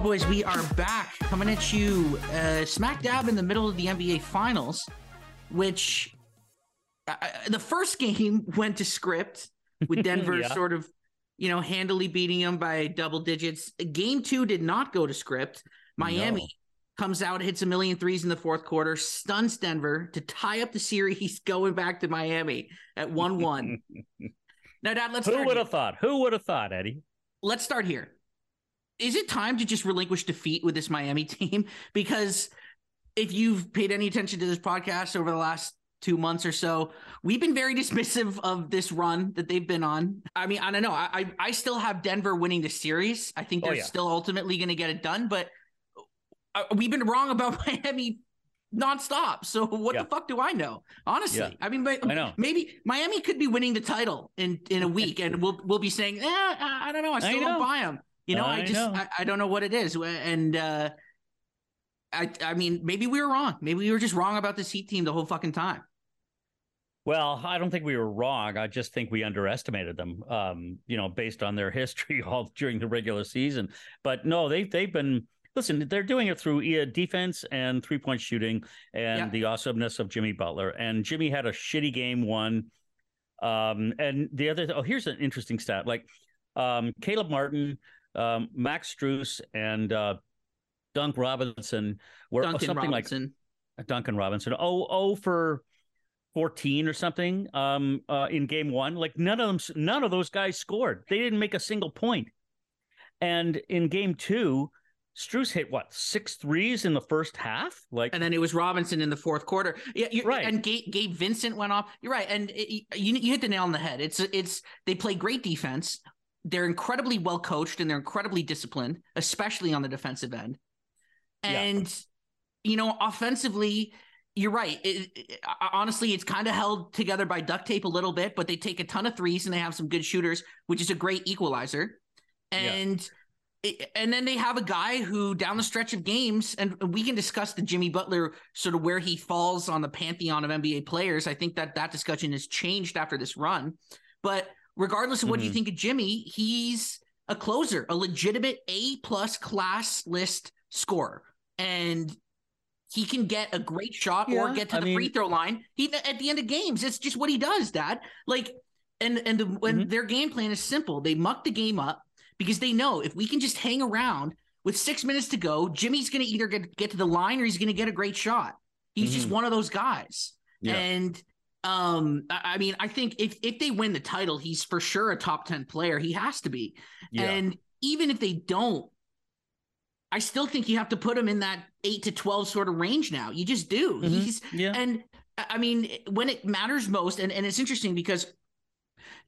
right, it's the Ball Boys. We are back coming at you uh, smack dab in the middle of the NBA Finals, which uh, uh, the first game went to script with Denver Yeah. sort of, you know, handily beating them by double digits. Game two did not go to script. Miami No. comes out, hits a million threes in the fourth quarter, stuns Denver to tie up the series going back to Miami at 1 1. now, Dad, let's Who would have thought? Who would have thought, Eddie? let's start here. Is it time to just relinquish defeat with this Miami team? Because if you've paid any attention to this podcast over the last two months or so, we've been very dismissive of this run that they've been on. I mean, I don't know. I I, I still have Denver winning the series. I think Oh, they're yeah. still ultimately going to get it done, but uh, we've been wrong about Miami nonstop. So what Yeah. the fuck do I know? Honestly, Yeah. I mean, I know. maybe Miami could be winning the title in in a week, and we'll we'll be saying, eh, I, I don't know, I still don't buy them. You know, I, I just know. I, I don't know what it is, and uh, I I mean, maybe we were wrong. Maybe we were just wrong about this Heat team the whole fucking time. Well, I don't think we were wrong. I just think we underestimated them. Um, you know, based on their history all during the regular season. But no, they they've been listen. They're doing it through defense and three point shooting and Yeah. the awesomeness of Jimmy Butler. And Jimmy had a shitty game one. Um, and the other oh, here's an interesting stat. Like um, Caleb Martin, um, Max Strus, and uh, Dunk Robinson were Duncan something like Robinson. Duncan Robinson. Oh, oh for fourteen or something. Um, uh, in game one, like none of them, none of those guys scored. They didn't make a single point. And in game two, Struess hit what six threes in the first half. Like, and then it was Robinson in the fourth quarter. Yeah, you're, Right. And Gabe, Gabe Vincent went off. You're right, and it, you you hit the nail on the head. It's it's they play great defense. They're incredibly well coached and they're incredibly disciplined, especially on the defensive end. Yeah. And you know, offensively, you're right. It, it- honestly, it's kind of held together by duct tape a little bit, but they take a ton of threes and they have some good shooters, which is a great equalizer. Yeah. And it- and then they have a guy who down the stretch of games, and we can discuss the Jimmy Butler sort of where he falls on the pantheon of NBA players. I think that that discussion has changed after this run. But regardless of what you Mhm. think of Jimmy, he's a closer, a legitimate A plus class list scorer, and he can get a great shot or get to I the free throw line. He at the end of games, it's just what he does, Dad. Like, and and the, when Mhm. their game plan is simple, they muck the game up because they know if we can just hang around with six minutes to go, Jimmy's going to either get get to the line or he's going to get a great shot. He's just Mhm. one of those guys, Yeah. and. Um, I mean, I think if if they win the title, he's for sure a top 10 player. He has to be. yeah, And even if they don't, I still think you have to put him in that eight to 12 sort of range now. You just do. Mhm. He's, yeah, and I mean, when it matters most, and, and it's interesting because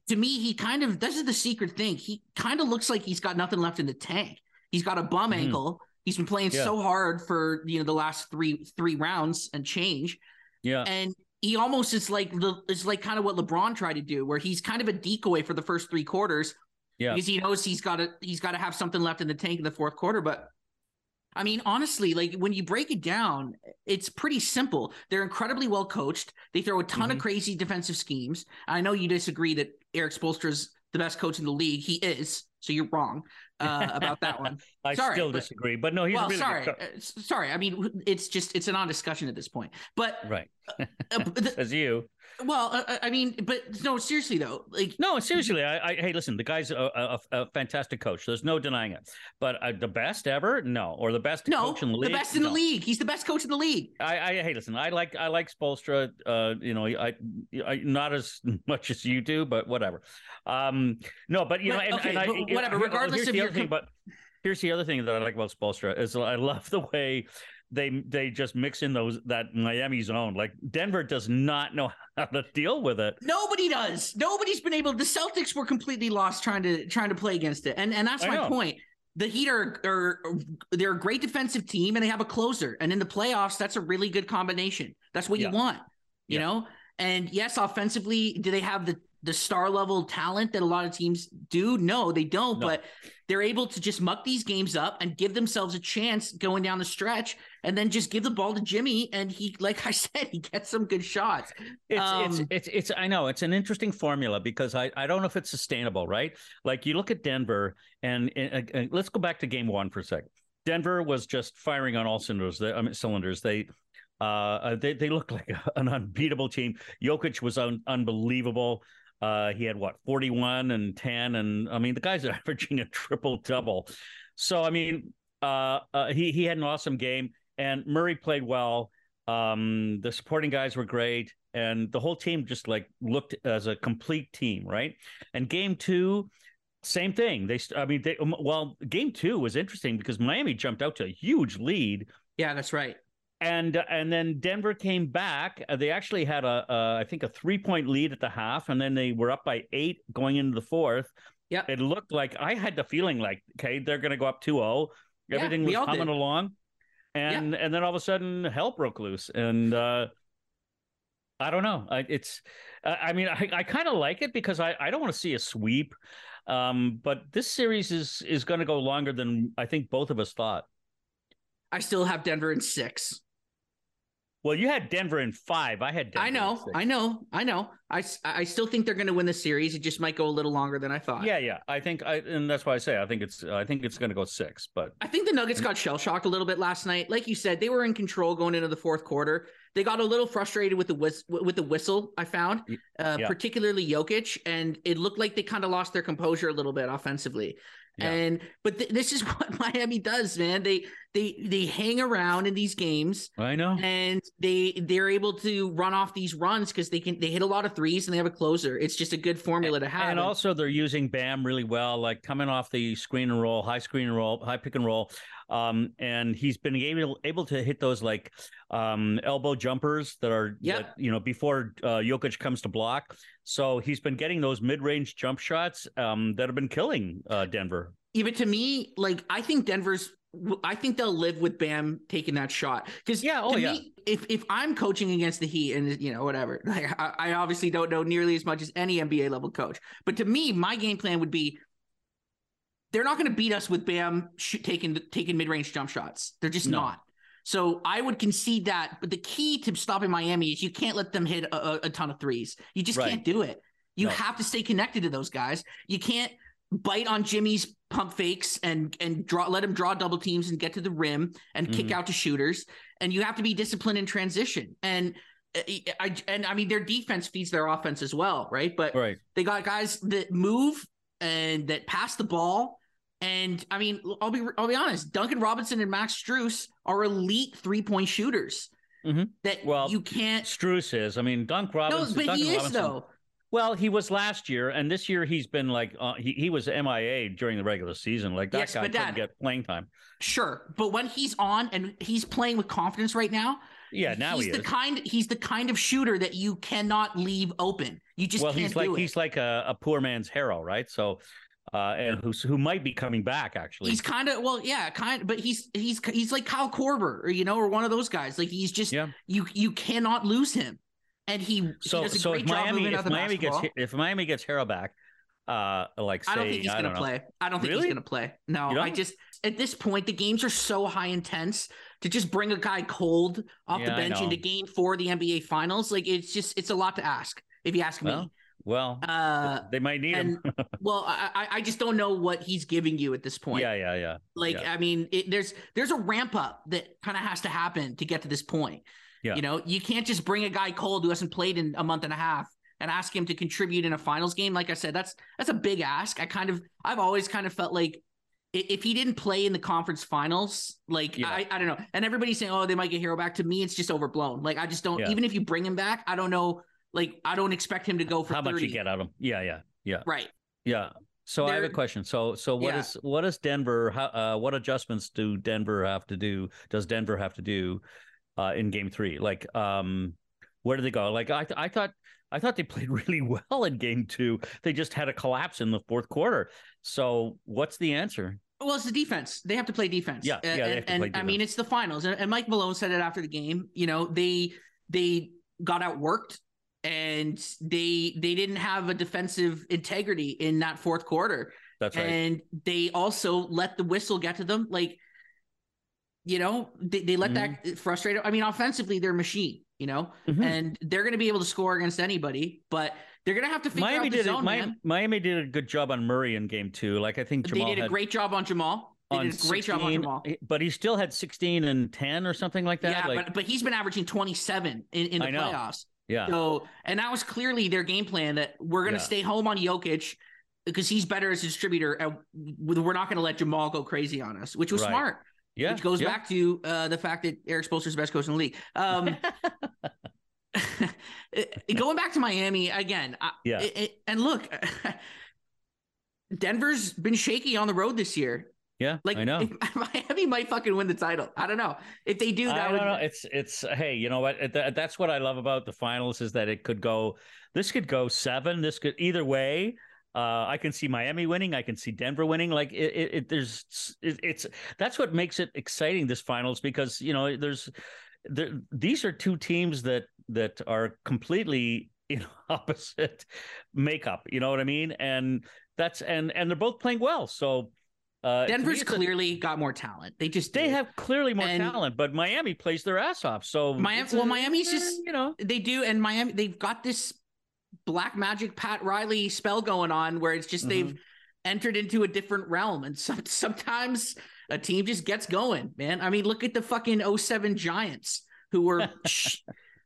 to me, he kind of, this is the secret thing. He kind of looks like he's got nothing left in the tank. He's got a bum Mhm. ankle. He's been playing Yeah. so hard for, you know, the last three, three rounds and change yeah, and he almost is like the it's like kind of what LeBron tried to do, where he's kind of a decoy for the first three quarters Yeah. because he knows he's got to he's got to have something left in the tank in the fourth quarter. But I mean, honestly, like when you break it down, it's pretty simple. They're incredibly well coached. They throw a ton of Mhm. crazy defensive schemes. I know you disagree that Erik Spoelstra's the best coach in the league. He is, so you're wrong uh, about that one. I sorry, still but- disagree. But no, he's well, really sorry, uh, sorry. I mean, it's just it's a non-discussion at this point. But right? uh, the- As you. Well, uh, I mean, but no, seriously though, like No, seriously. I, I hey, listen. The guy's a, a, a fantastic coach. There's no denying it. But uh, the best ever, no, or the best no, coach in the the league, best in the league. He's the best coach in the league. I, I hey, listen. I like I like Spoelstra. Uh, you know, I, I not as much as you do, but whatever. Um, no, but you But, know, and, okay, and I, it- whatever, regardless here's of your thing, but here's the other thing that I like about Spoelstra is I love the way they they just mix in those that Miami zone. Like Denver does not know how to deal with it. Nobody does. Nobody's been able. The Celtics were completely lost trying to trying to play against it, and and that's I my know. point. The Heat are, are they're a great defensive team, and they have a closer. And in the playoffs, that's a really good combination. That's what Yeah. you want, you Yeah. know. And yes, offensively, do they have the the star level talent that a lot of teams do? No, they don't. No. But they're able to just muck these games up and give themselves a chance going down the stretch and then just give the ball to Jimmy. And he, like I said, he gets some good shots. It's, um, it's, it's, it's, I know it's an interesting formula because I, I don't know if it's sustainable, right? Like you look at Denver and, and, and let's go back to game one for a second. Denver was just firing on all cylinders. They, I mean, cylinders. They, uh, they, they look like an unbeatable team. Jokic was un- unbelievable. Uh, he had what 41 and 10, and I mean the guy's are averaging a triple double. So I mean, uh, uh, he he had an awesome game, and Murray played well. Um, the supporting guys were great, and the whole team just like looked as a complete team, right? And game two, same thing. They, I mean, they um, well, game two was interesting because Miami jumped out to a huge lead. Yeah, that's right and and then Denver came back. Uh, they actually had a, a I think a three point lead at the half, and then they were up by eight going into the fourth. Yeah, it looked like I had the feeling like okay, they're going to go up 2-0. Everything yeah, was coming did. along, and yeah. and then all of a sudden hell broke loose, and uh, I don't know. I, it's I mean I, I kind of like it because I I don't want to see a sweep, um, but this series is is going to go longer than I think both of us thought. I still have Denver in six. Well, you had Denver in five. I had. Denver I know, I know, I know. I, I still think they're going to win the series. It just might go a little longer than I thought. Yeah, yeah. I think I, and that's why I say I think it's I think it's going to go six. But I think the Nuggets got shell shocked a little bit last night. Like you said, they were in control going into the fourth quarter. They got a little frustrated with the whist- with the whistle. I found, uh, yeah. particularly Jokic, and it looked like they kind of lost their composure a little bit offensively. Yeah. And but th- this is what Miami does, man. They they they hang around in these games. I know. And they they're able to run off these runs because they can they hit a lot of threes and they have a closer. It's just a good formula and, to have. And also they're using Bam really well, like coming off the screen and roll, high screen and roll, high pick and roll. Um, and he's been able able to hit those like um, elbow jumpers that are yeah you know before uh, Jokic comes to block. So he's been getting those mid range jump shots um, that have been killing uh, Denver. Even to me, like I think Denver's I think they'll live with Bam taking that shot because yeah, oh yeah. Me, if if I'm coaching against the Heat and you know whatever, like I, I, obviously don't know nearly as much as any NBA level coach, but to me, my game plan would be they're not going to beat us with Bam sh- taking taking mid range jump shots. They're just no. not. So I would concede that. But the key to stopping Miami is you can't let them hit a, a ton of threes. You just right. can't do it. You no. have to stay connected to those guys. You can't bite on Jimmy's pump fakes and and draw let him draw double teams and get to the rim and mm-hmm. kick out to shooters. And you have to be disciplined in transition. And uh, I and I mean their defense feeds their offense as well, right? But right. they got guys that move and that pass the ball and I mean, I'll be I'll be honest. Duncan Robinson and Max Strus are elite three point shooters. Mm-hmm. That well, you can't. Strus is. I mean, Dunk Robinson. No, but Duncan he is Robinson, though. Well, he was last year, and this year he's been like uh, he he was MIA during the regular season. Like that yes, guy couldn't get playing time. Sure, but when he's on and he's playing with confidence right now, yeah, now he's he the kind he's the kind of shooter that you cannot leave open. You just well, he's like it. he's like a, a poor man's Herro, right? So uh, and who's who might be coming back actually. He's kind of well, yeah, kind. But he's he's he's like Kyle Korver, or you know, or one of those guys. Like he's just yeah. you you cannot lose him, and he so he does a so great if job Miami moving if Miami basketball. gets if Miami gets Herro back, uh, like say, I don't think he's I gonna play. I don't think really? he's gonna play. No, I just at this point the games are so high intense to just bring a guy cold off yeah, the bench into game four of the NBA Finals. Like it's just it's a lot to ask if you ask well, me. Well, uh, they might need and, him. well, I, I just don't know what he's giving you at this point. Yeah, yeah, yeah. Like, yeah. I mean, it, there's there's a ramp up that kind of has to happen to get to this point. Yeah. You know, you can't just bring a guy cold who hasn't played in a month and a half and ask him to contribute in a finals game. Like I said, that's that's a big ask. I kind of I've always kind of felt like if he didn't play in the conference finals, like Yeah. I, I don't know. And everybody's saying, oh, they might get Herro back. To me, it's just overblown. Like I just don't. Yeah. Even if you bring him back, I don't know. Like I don't expect him to go for How 30. much you get out of him? Yeah, yeah, yeah, Right. yeah. So I have a question. So so what Yeah. is what does Denver? How, uh, what adjustments do Denver have to do? Does Denver have to do uh, in Game Three? Like, um, where do they go? Like I I thought. I thought they played really well in game two. They just had a collapse in the fourth quarter. So, what's the answer? Well, it's the defense. They have to play defense. Yeah, yeah, and, and I mean, it's the finals, and, and Mike Malone said it after the game. You know, they they got outworked, and they they didn't have a defensive integrity in that fourth quarter, That's right. and they also let the whistle get to them. Like you know, they, they let Mhm. that frustrate. I mean, offensively, they're a machine, you know, Mhm. and they're going to be able to score against anybody, but they're going to have to figure Miami out the did zone, it. Miami, man. Miami did a good job on Murray in game two. Like I think They Jamal did a great job on Jamal. They on did a great job on Jamal. but he still had 16 and 10 or something like that. Yeah, like, but but he's been averaging 27 in, in the playoffs. Yeah, So, and that was clearly their game plan that we're going to Yeah. stay home on Jokic because he's better as a distributor. And we're not going to let Jamal go crazy on us, which was Right. smart. yeah, which goes yeah. back to uh, the fact that Erik Spoelstra's the best coach in the league. Um, going back to Miami again. Yeah. it- and look, Denver's been shaky on the road this year. Yeah, Like I know. if- Miami might fucking win the title. I don't know if they do. That I don't know. It's it's hey, you know what? Th- That's what I love about the finals is that it could go. This could go seven. This could either way. Uh, I can see Miami winning. I can see Denver winning. Like it, it, it there's it, it's that's what makes it exciting. This finals because you know there's there, these are two teams that that are completely you know opposite makeup. You know what I mean? And that's and and they're both playing well. So uh, Denver's it's a- clearly got more talent. They just they have clearly more And- talent, but Miami plays their ass off. So Miami- well, Miami's just- you know they do, and Miami they've got this black magic Pat Riley spell going on where it's just Mm-hmm. they've entered into a different realm, and some, sometimes a team just gets going. Man, I mean, look at the fucking 07 Giants who were sh-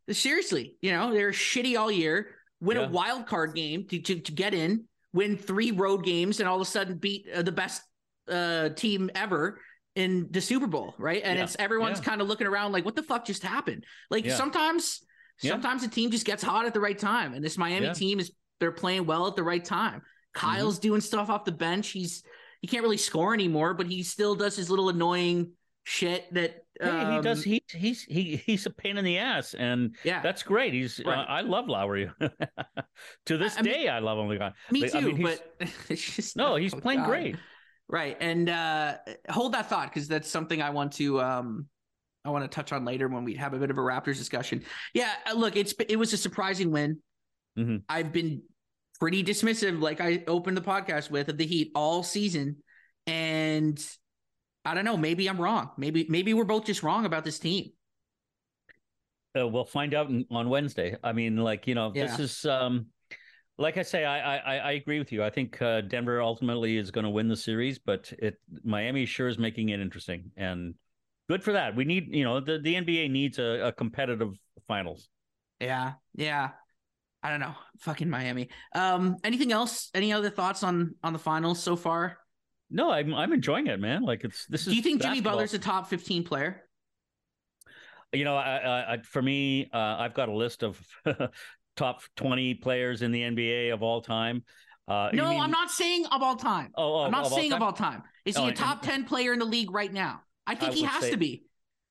seriously, you know, they're shitty all year. Win Yeah. a wild card game to, to to get in, win three road games, and all of a sudden beat uh, the best uh, team ever in the Super Bowl, right? And Yeah. it's everyone's Yeah. kind of looking around like, what the fuck just happened? Like Yeah. sometimes, sometimes a team just gets hot at the right time, and this Miami team is they're playing well at the right time. Kyle's doing stuff off the bench. He's he can't really score anymore, but he still does his little annoying shit that hey, he um, does he he's he he's a pain in the ass, and Yeah, that's great. He's uh, I love Lowry. to this I mean- day, I love him. Me I too. mean, but it's just no, he's oh, playing God. great. Right. And uh hold that thought because that's something I want to um I want to touch on later when we have a bit of a Raptors discussion. Yeah, uh, look, it's it was a surprising win. Mhm. I've been pretty dismissive, like I opened the podcast with, of the Heat all season, and I don't know. Maybe I'm wrong. Maybe maybe we're both just wrong about this team. Uh, we'll find out on Wednesday. I mean, like you know, this is um, like I say, I I, I agree with you. I think uh, Denver ultimately is going to win the series, but it Miami sure is making it interesting, and good for that. We need you know the the NBA needs a, a competitive finals. Yeah, yeah. I don't know. Fucking Miami. Um, anything else? Any other thoughts on on the finals so far? No, I'm I'm enjoying it, man. Like it's this is. Do you think Jimmy. Butler's a top 15 player? You know, I, I, I for me, uh, I've got a list of top twenty players in the NBA of all time. Uh, No, mean- I'm not saying of all time. Oh, oh, I'm not of all saying time? of all time. Is Oh, he a and- top 10 player in the league right now? I think I he has say- to be.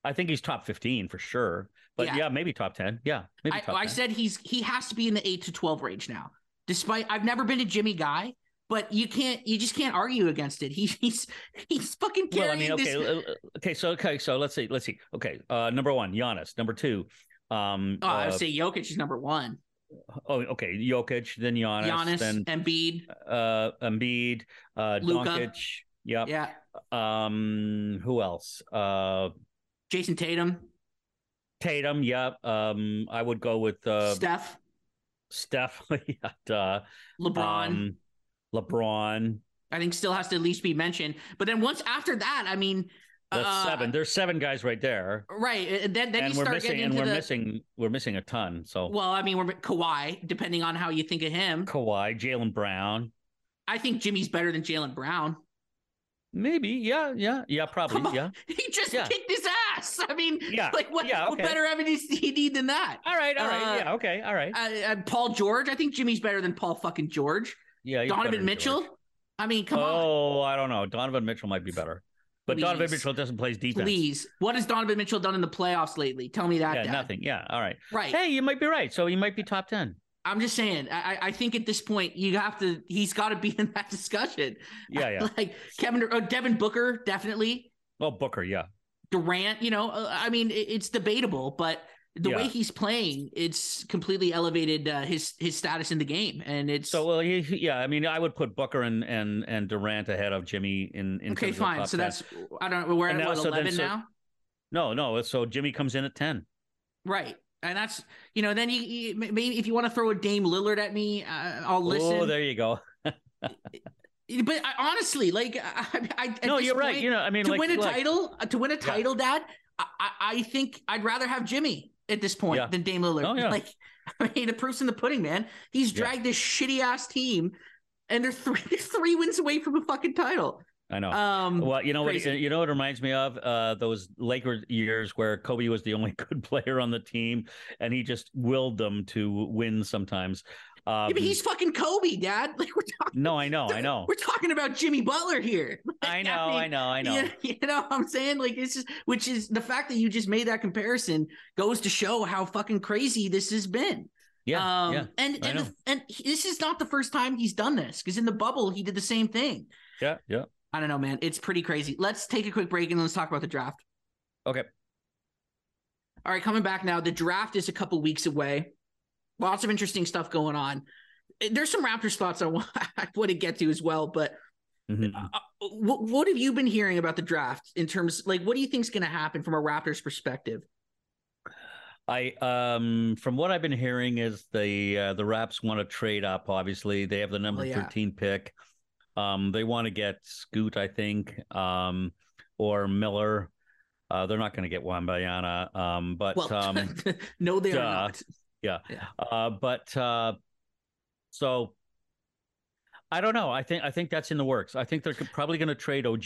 I think he's top fifteen for sure. But Yeah. yeah, maybe top ten. Yeah, maybe I, I said he's he has to be in the 8 to 12 range now. Despite I've never been a Jimmy guy, but you can't you just can't argue against it. He, he's he's fucking Well, carrying I mean, okay, this. uh, okay, so okay, so let's see, let's see. Okay, uh, number one, Giannis. Number two, um, Oh, I uh, would say Jokic is number one. Oh, okay, Jokic, then Giannis, Giannis, then Embiid, uh, Embiid, uh, Luka. Doncic. Yep. yeah, Um, who else? Uh, Jayson Tatum, Tatum. Yep. Um, I would go with uh, Steph, Steph. yeah, uh, LeBron. um, LeBron. I think still has to at least be mentioned. But then once after that, I mean, That's uh, seven. There's seven guys right there. Right, and then then and you we're start missing getting and into we're the missing we're missing a ton. So well, I mean, we're Kawhi, depending on how you think of him. Kawhi, Jaylen Brown, I think Jimmy's better than Jaylen Brown. maybe, yeah, yeah, yeah, probably, yeah, He just Yeah. kicked his ass. I mean, Yeah, like what, yeah, okay. what better evidence do you need than that? all right, all right, Uh, yeah, okay, all right, Uh, uh, Paul George, I think Jimmy's better than Paul fucking George. yeah. Donovan Mitchell, George. I mean, come on, Oh, I don't know. Donovan Mitchell might be better, but Donovan Mitchell doesn't play defense. please. What has Donovan Mitchell done in the playoffs lately? Tell me that. Yeah, Dad. nothing. Yeah, all right. Right. Hey, you might be right. So he might be top ten. I'm just saying. I, I think at this point you have to. He's got to be in that discussion. Yeah, yeah. like Kevin, uh, Devin Booker, definitely. Well, Booker, yeah. Durant, you know, uh, I mean, it's debatable, but the Yeah. way he's playing, it's completely elevated uh, his his status in the game, and it's So well, he, yeah. I mean, I would put Booker and and and Durant ahead of Jimmy in in okay, fine. So 10. that's I don't know. We're And at now- what so then- eleven so- now. No, no. So Jimmy comes in at ten. Right. And that's you know then you, you maybe if you want to throw a Dame Lillard at me, uh, I'll listen. Oh, there you go. but I, honestly, like I, I no, you're point, right. You know, I mean, to like, win a like, title, uh, to win a title, yeah. Dad, I, I think I'd rather have Jimmy at this point yeah. than Dame Lillard. Oh, yeah. Like, I mean, the proof's in the pudding, man. He's dragged this shitty ass team, and they're three three wins away from a fucking title. I know. Um, well, you know crazy. what? You know what it reminds me of uh, those Lakers years where Kobe was the only good player on the team, and he just willed them to win sometimes. Um, yeah, but he's fucking Kobe, Dad. Like we're talking. No, I know, I know. We're talking about Jimmy Butler here. I know, I, mean, I know, I know. You, you, know what I'm saying? Like this is, which is the fact that you just made that comparison goes to show how fucking crazy this has been. Yeah, um, yeah. And and the, and this is not the first time he's done this because in the bubble he did the same thing. Yeah, yeah. I don't know, man. It's pretty crazy. Let's take a quick break and let's talk about the draft. Okay. All right, coming back now. The draft is a couple weeks away. Lots of interesting stuff going on. There's some Raptors thoughts I want, I want to get to as well, but mm-hmm. uh, what, what have you been hearing about the draft in terms like what do you think is going to happen from a Raptors perspective? I um from what I've been hearing is the uh, the Raps want to trade up. Obviously, they have the number oh, yeah. thirteen pick. Um, they want to get Scoot, I think, um, or Miller. Uh, they're not going to get Wembanyama. Um, but well, um, no, they are not. Yeah. yeah. Uh, but uh, so I don't know. I think I think that's in the works. I think they're probably going to trade OG.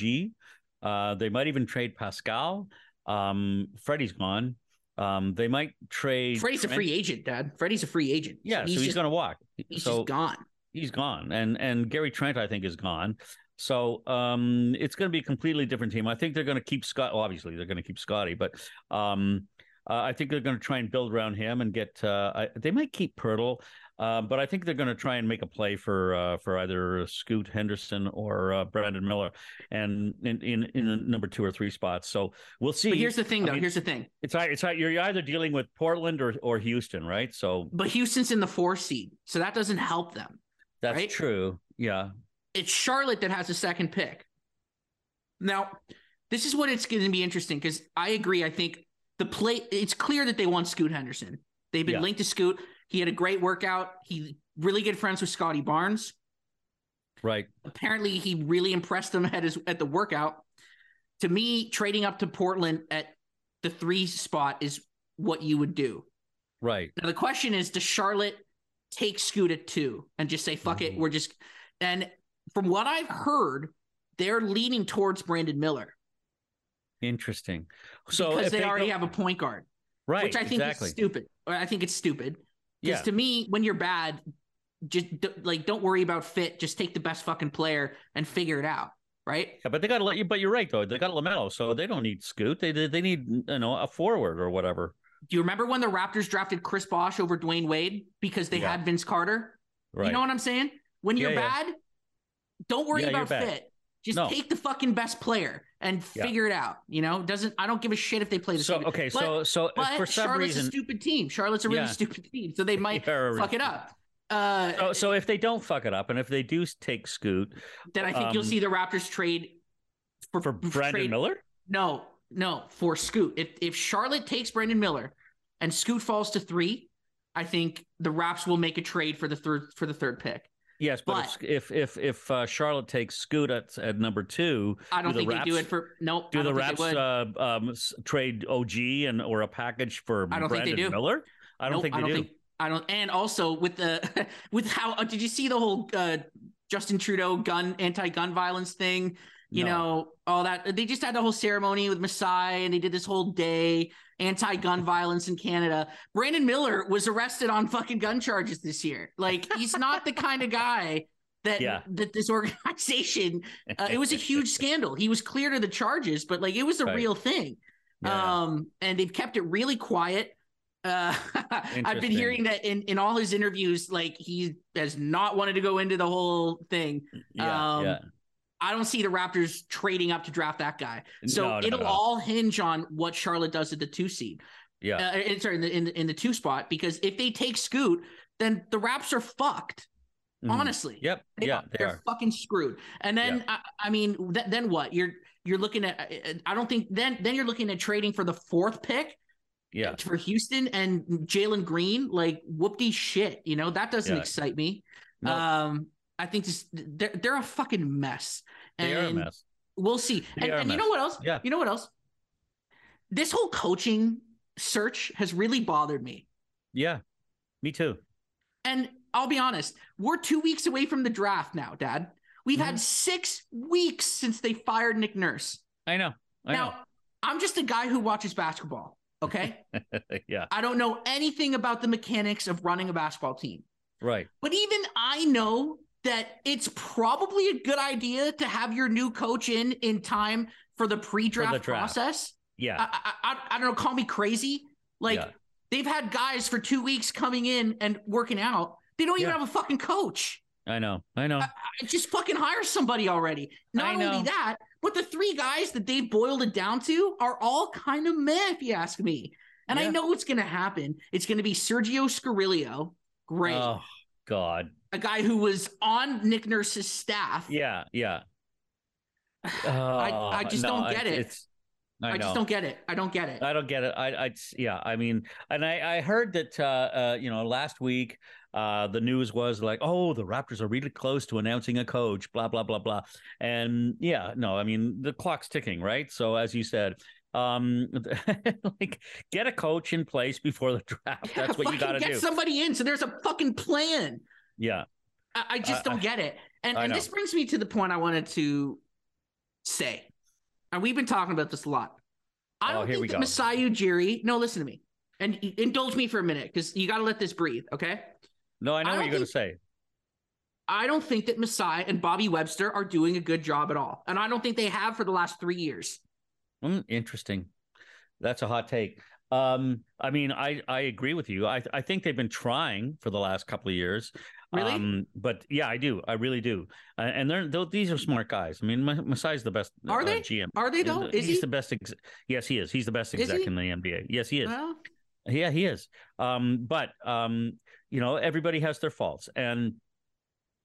Uh, they might even trade Pascal. Um, Freddie's gone. Um, they might trade. Freddie's Trent. a free agent, Dad. Freddie's a free agent. Yeah, so he's, so he's going to walk. He's so, just gone he's gone, and and Gary Trent I think is gone. So um, it's going to be a completely different team. I think they're going to keep Scott. Well, obviously, they're going to keep Scotty, but um, uh, I think they're going to try and build around him and get. Uh, I, they might keep Poeltl, uh, but I think they're going to try and make a play for uh, for either Scoot Henderson or uh, Brandon Miller, and in, in in number two or three spots. So we'll see. But here's the thing, though. I mean, here's the thing. It's it's you're either dealing with Portland or or Houston, right? So, but Houston's in the four seed, so that doesn't help them. That's right? true. Yeah. It's Charlotte that has a second pick. Now, this is what it's going to be interesting because I agree. I think the play, it's clear that they want Scoot Henderson. They've been yeah. linked to Scoot. He had a great workout. He really good friends with Scotty Barnes. Right. Apparently, he really impressed them at his at the workout. To me, trading up to Portland at the three spot is what you would do. Right. Now the question is, does Charlotte take Scoot at two and just say, fuck mm-hmm. it. We're just, and from what I've heard, they're leaning towards Brandon Miller. Interesting. So because they, they, already have a point guard. Right. Which I think exactly. is stupid. Or I think it's stupid. Because yeah. to me, when you're bad, just like don't worry about fit. Just take the best fucking player and figure it out. Right. Yeah, but they got to let you. But you're right though. They got LaMelo, so they don't need Scoot. They they need you know a forward or whatever. Do you remember when the Raptors drafted Chris Bosh over Dwyane Wade because they yeah. had Vince Carter? Right. You know what I'm saying? When you're yeah, bad, don't worry about fit. Just no. take the fucking best player and figure it out. You know, doesn't I don't give a shit if they play the so okay. But, so so but for some Charlotte's reason, a stupid team. Charlotte's a really stupid team, so they might fuck it up. Uh, so, so if they don't fuck it up, and if they do take Scoot, then I think um, you'll see the Raptors trade for, for Brandon trade, Miller. No, no, for Scoot. If if Charlotte takes Brandon Miller, and Scoot falls to three, I think the Raps will make a trade for the third for the third pick. Yes, but, but if if if uh, Charlotte takes Scoot at, at number two, I don't do think Raps, they do it for nope. Do the Raps uh, um, trade OG and or a package for I don't Brandon think they do. Miller? I don't nope, think they I don't do. Think, I don't. And also with the with how uh, did you see the whole uh, Justin Trudeau gun anti gun violence thing? You no. know all that. They just had the whole ceremony with Masai, and they did this whole day anti-gun violence in Canada. Brandon Miller was arrested on fucking gun charges this year. Like he's not the kind of guy that yeah. that this organization. Uh, it was a huge scandal. He was cleared of the charges, but like it was a right. real thing. Yeah. Um, and they've kept it really quiet. Uh, I've been hearing that in, in all his interviews, like he has not wanted to go into the whole thing. Yeah, um, yeah. I don't see the Raptors trading up to draft that guy. So no, no, it'll no. all hinge on what Charlotte does at the two seed. Yeah, uh, sorry, in the, in the, in the two spot because if they take Scoot, then the Raps are fucked. Mm-hmm. Honestly, yep, they yeah, are, they are fucking screwed. And then yeah. I, I, mean, th- then what? You're You're looking at. I don't think then. Then you're looking at trading for the fourth pick. Yeah. For Houston and Jalen Green, like whoopty shit. You know that doesn't Yeah. excite me. No. Um, I think this they're they're a fucking mess. And They are a mess. We'll see. They And, and you know what else? Yeah. You know what else? This whole coaching search has really bothered me. Yeah. Me too. And I'll be honest, we're two weeks away from the draft now, Dad. We've Mm-hmm. had six weeks since they fired Nick Nurse. I know. I now, I'm just a guy who watches basketball. Okay. yeah. I don't know anything about the mechanics of running a basketball team. Right. But even I know that it's probably a good idea to have your new coach in in time for the pre-draft draft. process. Yeah. I, I, I, don't know, call me crazy. Like Yeah. they've had guys for two weeks coming in and working out. They don't even Yeah. have a fucking coach. I know. I know. I- Just fucking hire somebody already. Not only that, but the three guys that they've boiled it down to are all kind of meh, if you ask me. And I know what's going to happen. It's going to be Sergio Scariolo. Great. Oh God. A guy who was on Nick Nurse's staff. Yeah. Yeah. I- I Oh, just no, don't get it. It's. I, I, just don't get it. I don't get it. I don't get it. I, I, yeah. I mean, and I, I heard that, uh, uh, you know, last week, uh, the news was like, oh, the Raptors are really close to announcing a coach, blah blah blah blah, and yeah, no, I mean, the clock's ticking, right? So as you said, um, like get a coach in place before the draft. That's what you got to get somebody in. So there's a fucking plan. Yeah. I, I just I- don't get it. And and this brings me to the point I wanted to say. And we've been talking about this a lot. I Oh, don't here we think that go. Masai Ujiri. No, listen to me. And indulge me for a minute because you got to let this breathe. Okay. No, I know I what you're going to say. I don't think that Masai and Bobby Webster are doing a good job at all. And I don't think they have for the last three years. Mm, interesting. That's a hot take. Um, I mean, I I agree with you. I I think they've been trying for the last couple of years. Really? Um, but yeah, I do. I really do. Uh, and they're, though these are smart guys. I mean, Ma- Masai's the best. Are uh, they? GM? Are they though? Is he's he? the best. Ex- yes, he is. He's the best exec in the NBA. Yes, he is. Well, Yeah, he is. Um, but um, you know, everybody has their faults, and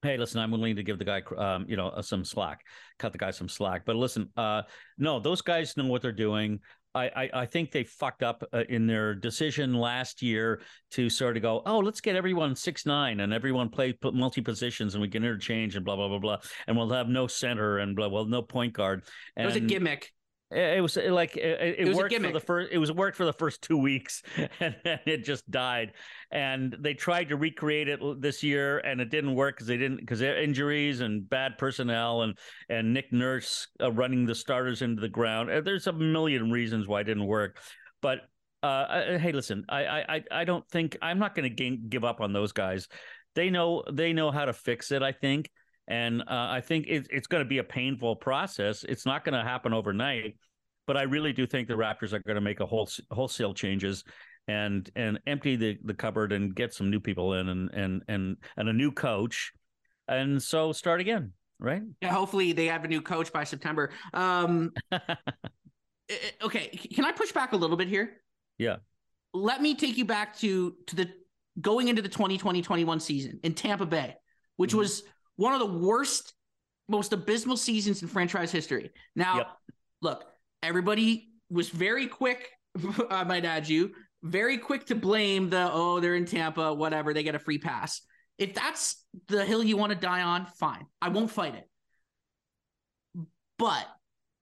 hey, listen, I'm willing to give the guy, um, you know, uh, some slack, cut the guy some slack. But listen, uh, no, those guys know what they're doing. I, I, I think they fucked up uh, in their decision last year to sort of go, oh, let's get everyone six nine and everyone play multi positions and we can interchange and blah blah blah blah, and we'll have no center and blah, well, no point guard. it was a gimmick. It was uh, like it, it, It was worked for the first. It was worked for the first two weeks, and then it just died. And they tried to recreate it this year, and it didn't work because they didn't because injuries and bad personnel and and Nick Nurse uh, running the starters into the ground. Uh, There's a million reasons why it didn't work, but. Uh, uh, hey, listen, I, I, I- I don't think I'm not going to give up on those guys. They know, they know how to fix it. I think, and uh, I think it, it's going to be a painful process. It's not going to happen overnight, but I really do think the Raptors are going to make a whole wholesale changes and and empty the, the cupboard and get some new people in and and and and a new coach, and so start again. Right? Yeah, hopefully they have a new coach by September. Um, eh, eh, okay, can I push back a little bit here? Yeah. Let me take you back to to the going into the 2020-21 season in Tampa Bay, which Mhm. was one of the worst, most abysmal seasons in franchise history. Now, Yep. look, everybody was very quick. I might add you, very quick to blame the oh they're in Tampa, whatever they get a free pass. If that's the hill you want to die on, fine. I won't fight it. But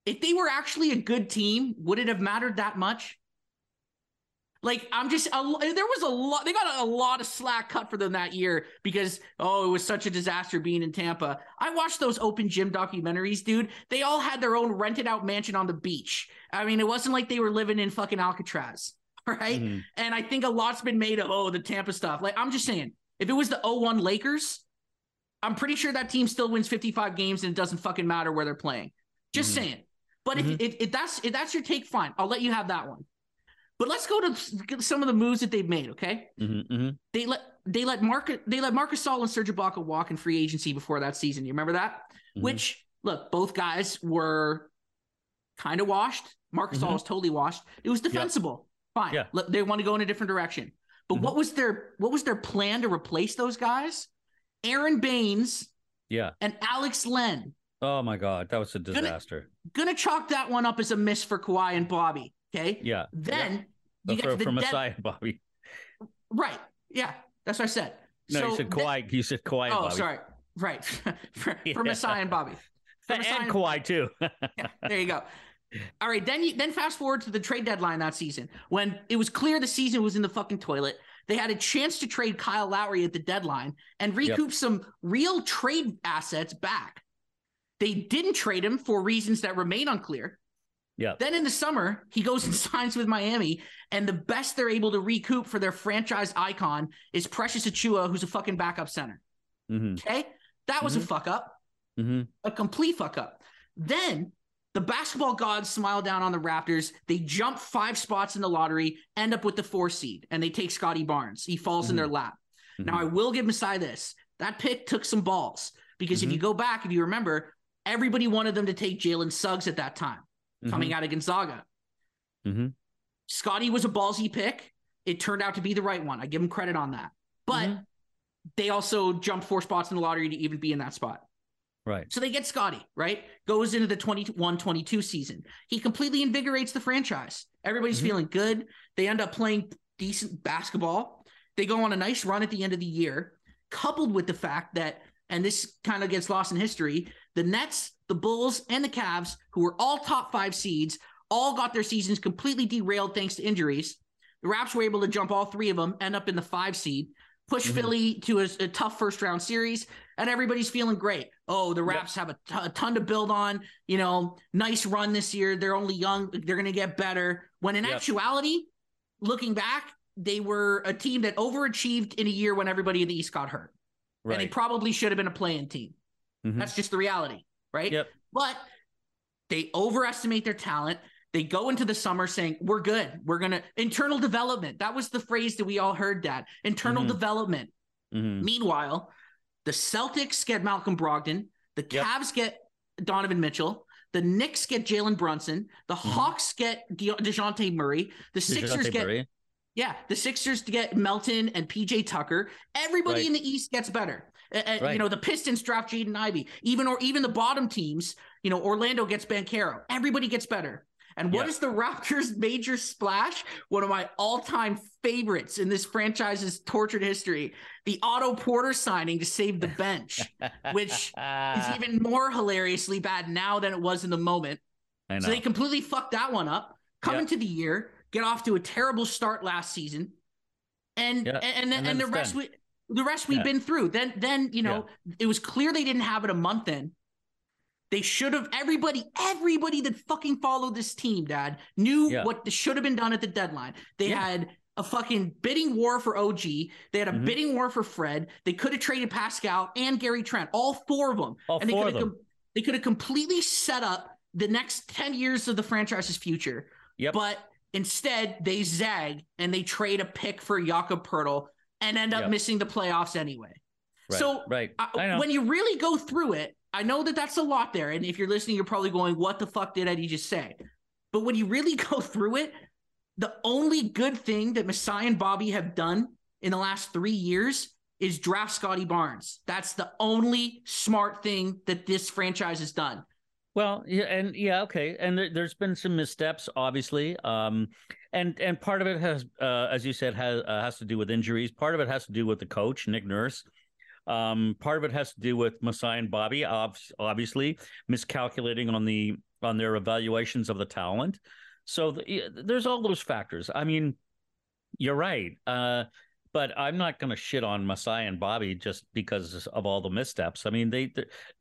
if they were actually a good team, would it have mattered that much? Like I'm just a, there was a lot they got a, a lot of slack cut for them that year because oh it was such a disaster being in Tampa. I watched those open gym documentaries, dude. They all had their own rented out mansion on the beach. I mean, it wasn't like they were living in fucking Alcatraz, right? Mhm. And I think a lot's been made of oh the Tampa stuff. Like I'm just saying, if it was the 01 Lakers, I'm pretty sure that team still wins 55 games and it doesn't fucking matter where they're playing. Just Mhm. saying. But Mhm. if, if if that's if that's your take, fine. I'll let you have that one. But let's go to some of the moves that they've made. Okay, Mhm, mhm. they let they let Marcus they let Marcus Gasol and Serge Ibaka walk in free agency before that season. You remember that? Mhm. Which look, both guys were kind of washed. Marcus Gasol Mhm. was totally washed. It was defensible. Fine. Yeah. Let- They want to go in a different direction. But Mhm. what was their what was their plan to replace those guys? Aron Baynes Yeah. and Alex Len. Oh my god, that was a disaster. Gonna chalk that one up as a miss for Kawhi and Bobby. Okay. Yeah. Then yeah. you get the dead- Masai and Bobby. Right. Yeah. That's what I said. No, So you said then- Kawhi. you said Kawhi. Oh, Bobby. sorry. Right. for, Yeah. for Masai and Bobby. For And, Masai and- Kawhi too. There you go. All right, then you then fast forward to the trade deadline that season when it was clear the season was in the fucking toilet. They had a chance to trade Kyle Lowry at the deadline and recoup some real trade assets back. They didn't trade him for reasons that remain unclear. Yeah. Then in the summer, he goes and signs with Miami, and the best they're able to recoup for their franchise icon is Precious Achiuwa, who's a fucking backup center. hmm Okay, that was a fuck up hmm a complete fuck up. Then the basketball gods smile down on the Raptors. They jump five spots in the lottery, end up with the four seed, and they take Scotty Barnes. He falls in their lap. Now, I will give Masai this. That pick took some balls because if Mhm. you go back, if you remember, everybody wanted them to take Jalen Suggs at that time, coming out of Gonzaga. hmm Scotty was a ballsy pick. It turned out to be the right one. I give him credit on that. But Mhm. they also jumped four spots in the lottery to even be in that spot. Right. So they get Scotty, right? Goes into the 21 22 season. He completely invigorates the franchise. Everybody's Mhm. feeling good. They end up playing decent basketball. They go on a nice run at the end of the year, coupled with the fact that, and this kind of gets lost in history, the Nets, the Bulls, and the Cavs, who were all top five seeds, all got their seasons completely derailed thanks to injuries. The Raps were able to jump all three of them, end up in the five seed, push Mhm. Philly to a, a tough first round series, and everybody's feeling great. Oh, the Yep. Raps have a, t- a ton to build on. You know, nice run this year. They're only young. They're going to get better. When in Yep. actuality, looking back, they were a team that overachieved in a year when everybody in the East got hurt. And they probably should have been a playing team. Mhm. That's just the reality, right? Yep. But they overestimate their talent. They go into the summer saying, We're good. We're going to internal development. That was the phrase that we all heard, Dad. Internal Mhm. development. Mhm. Meanwhile, the Celtics get Malcolm Brogdon. The Yep. Cavs get Donovan Mitchell. The Knicks get Jalen Brunson. The Mm-hmm. Hawks get De- DeJounte Murray. The Sixers DeJounte get Murray. yeah, the Sixers get Melton and PJ Tucker. Everybody Right. in the East gets better. Uh, uh, You know, the Pistons draft Jaden Ivey. Even or even the bottom teams, you know, Orlando gets Banchero. Everybody gets better. And what Yeah. is the Raptors' major splash? One of my all-time favorites in this franchise's tortured history: the Otto Porter signing to save the bench, which is even more hilariously bad now than it was in the moment. So they completely fucked that one up. Come Yeah. into the year, get off to a terrible start last season, and Yeah. and and, And and, the rest we the rest we've Yeah. been through. Then then you know it was clear they didn't have it a month in. They should have everybody everybody that fucking followed this team, Dad, knew Yeah. what should have been done at the deadline. They Yeah. had a fucking bidding war for OG. They had a Mhm. bidding war for Fred. They could have traded Pascal and Gary Trent, all four of them All and they four could of have they could have completely set up the next 10 years of the franchise's future. Yep. But instead they zag and they trade a pick for Jakob Poeltl and end up Yep. missing the playoffs anyway. Right. So right. Uh, I- I when you really go through it, I know that that's a lot there. And if you're listening, you're probably going, what the fuck did Eddie just say? But when you really go through it, the only good thing that Masai and Bobby have done in the last three years is draft Scotty Barnes. That's the only smart thing that this franchise has done. Well, yeah, and yeah, okay, and there, there's been some missteps, obviously, um, and and part of it has, uh, as you said, has uh, has to do with injuries. Part of it has to do with the coach, Nick Nurse. Um, part of it has to do with Masai and Bobby, ob- obviously miscalculating on the on their evaluations of the talent. So the, there's all those factors. I mean, you're right. Uh, but I'm not going to shit on Masai and Bobby just because of all the missteps. I mean, they,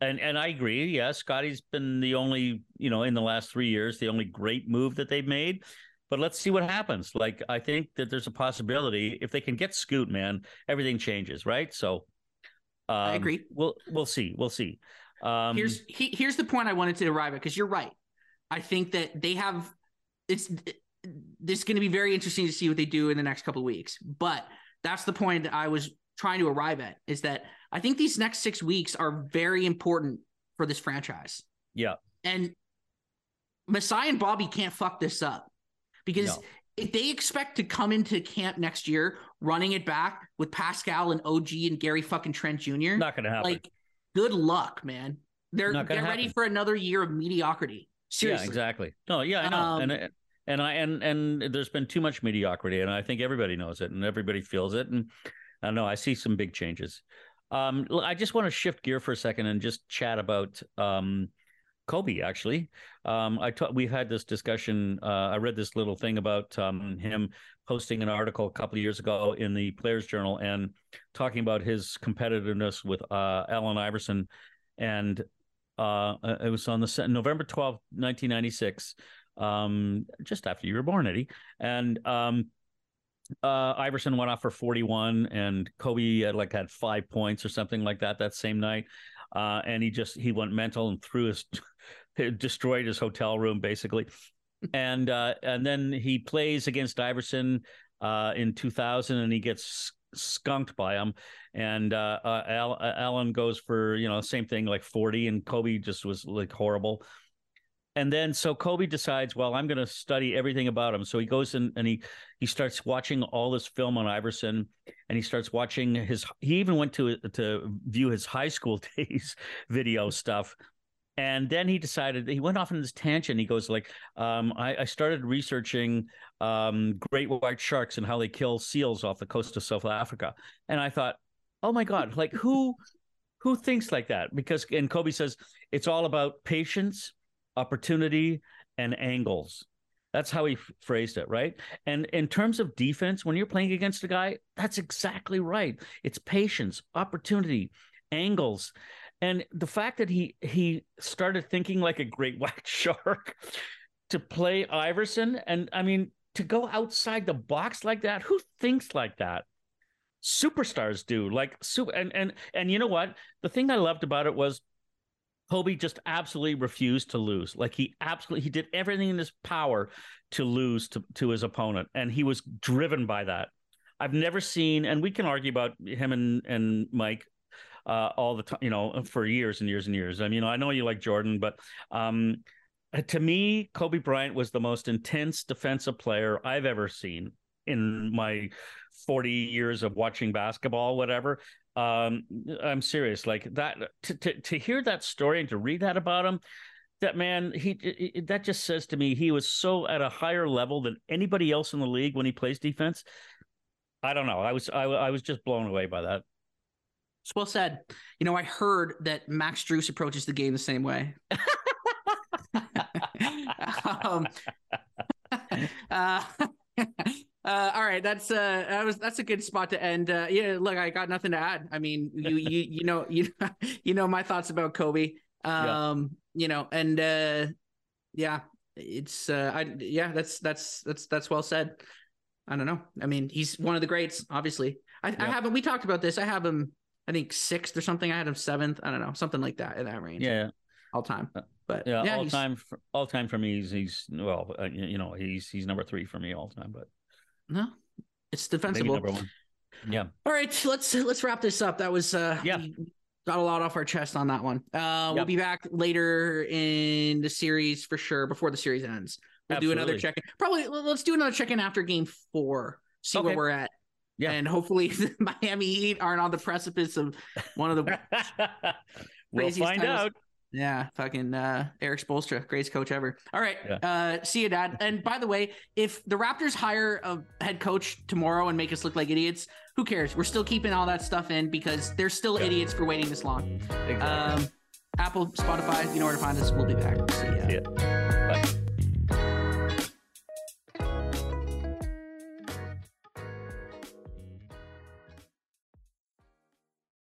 and and I agree. Yeah, Scotty's been the only, you know, in the last three years, the only great move that they've made. But let's see what happens. Like, I think that there's a possibility if they can get Scoot, man, everything changes, right? So, um, I agree. We'll we'll see. We'll see. Um, here's he, here's the point I wanted to arrive at because you're right. I think that they have it's this going to be very interesting to see what they do in the next couple of weeks. But that's the point that I was trying to arrive at is that I think these next six weeks are very important for this franchise. yeah, And Masai and Bobby can't fuck this up because No. if they expect to come into camp next year running it back with Pascal and OG and Gary fucking Trent Jr., not going to happen. like good luck, man. They're they're ready for another year of mediocrity. Seriously. Yeah, exactly. No, yeah, I know. Um, and and I and and there's been too much mediocrity, and I think everybody knows it, and everybody feels it. And I know. I see some big changes. Um, I just want to shift gear for a second and just chat about um, Kobe. Actually, um, I we've had this discussion. Uh, I read this little thing about um, him posting an article a couple of years ago in the Players Journal and talking about his competitiveness with uh, Allen Iverson, and uh, it was on the November twelfth, nineteen ninety six, um, just after you were born, Eddie, and um, uh, Iverson went off for forty one, and Kobe had like had five points or something like that that same night, uh, and he just he went mental and threw his destroyed his hotel room basically, and uh, and then he plays against Iverson uh, in two thousand, and he gets skunked by him. And uh, uh Al- Allen goes for you know same thing like 40 and Kobe just was like horrible and then so Kobe decides well I'm going to study everything about him. So he goes in and he he starts watching all this film on Iverson and he starts watching his he even went to to view his high school days video stuff. And then he decided he went off on this tangent. He goes like um, I, I started researching um, great white sharks and how they kill seals off the coast of south africa. And i thought oh my god like who who thinks like that? Because and kobe says it's all about patience opportunity and angles. That's how he f- phrased it right? And in terms of defense when you're playing against a guy that's exactly right. It's patience opportunity angles. And the fact that he he started thinking like a great white shark to play Iverson and I mean to go outside the box like that who thinks like that? Superstars do like super and and and you know what? The thing I loved about it was Kobe just absolutely refused to lose like he absolutely he did everything in his power to lose to to his opponent and he was driven by that I've never seen and we can argue about him and and Mike uh, all the time, you know, for years and years and years. I mean, I know you like Jordan, but um, to me, Kobe Bryant was the most intense defensive player I've ever seen in my 40 years of watching basketball, whatever. Um, I'm serious. Like that, to, to, to hear that story and to read that about him, that man, he it, that just says to me he was so at a higher level than anybody else in the league when he plays defense. I don't know. I was I, I was just blown away by that. It's well said. You know, I heard that Max Strus approaches the game the same way. um, uh, uh, all right, that's uh, that was that's a good spot to end. Uh, yeah, look, I got nothing to add. I mean, you you you know you you know my thoughts about Kobe. Um, yeah. you know, and uh, yeah, it's uh, I yeah, that's that's that's that's well said. I don't know. I mean, he's one of the greats, obviously. I, I haven't. We talked about this. I have him. I think sixth or something. I had him seventh. I don't know, something like that in that range. Yeah, all time. But yeah, yeah all he's- time. For, all time for me, he's, he's well, uh, you you know, he's he's number three for me all time, but No, it's maybe defensible. number one. Yeah, All right, let's let's wrap this up. That was uh Yeah. got a lot off our chest on that one. Uh we'll be back later in the series for sure before the series ends. We'll do another check-in. Probably let's do another check-in after game 4. See where we're at. Yeah. And hopefully the Miami Heat aren't on the precipice of one of the we'll find titles. out. Yeah, fucking uh, Erik Spoelstra, greatest coach ever. All right, Yeah. uh, see you, Dad. And by the way, if the Raptors hire a head coach tomorrow and make us look like idiots, who cares? We're still keeping all that stuff in because they're still Yeah. idiots for waiting this long. Exactly. Um, Apple, Spotify, you know where to find us. We'll be back. See ya. See ya. Bye.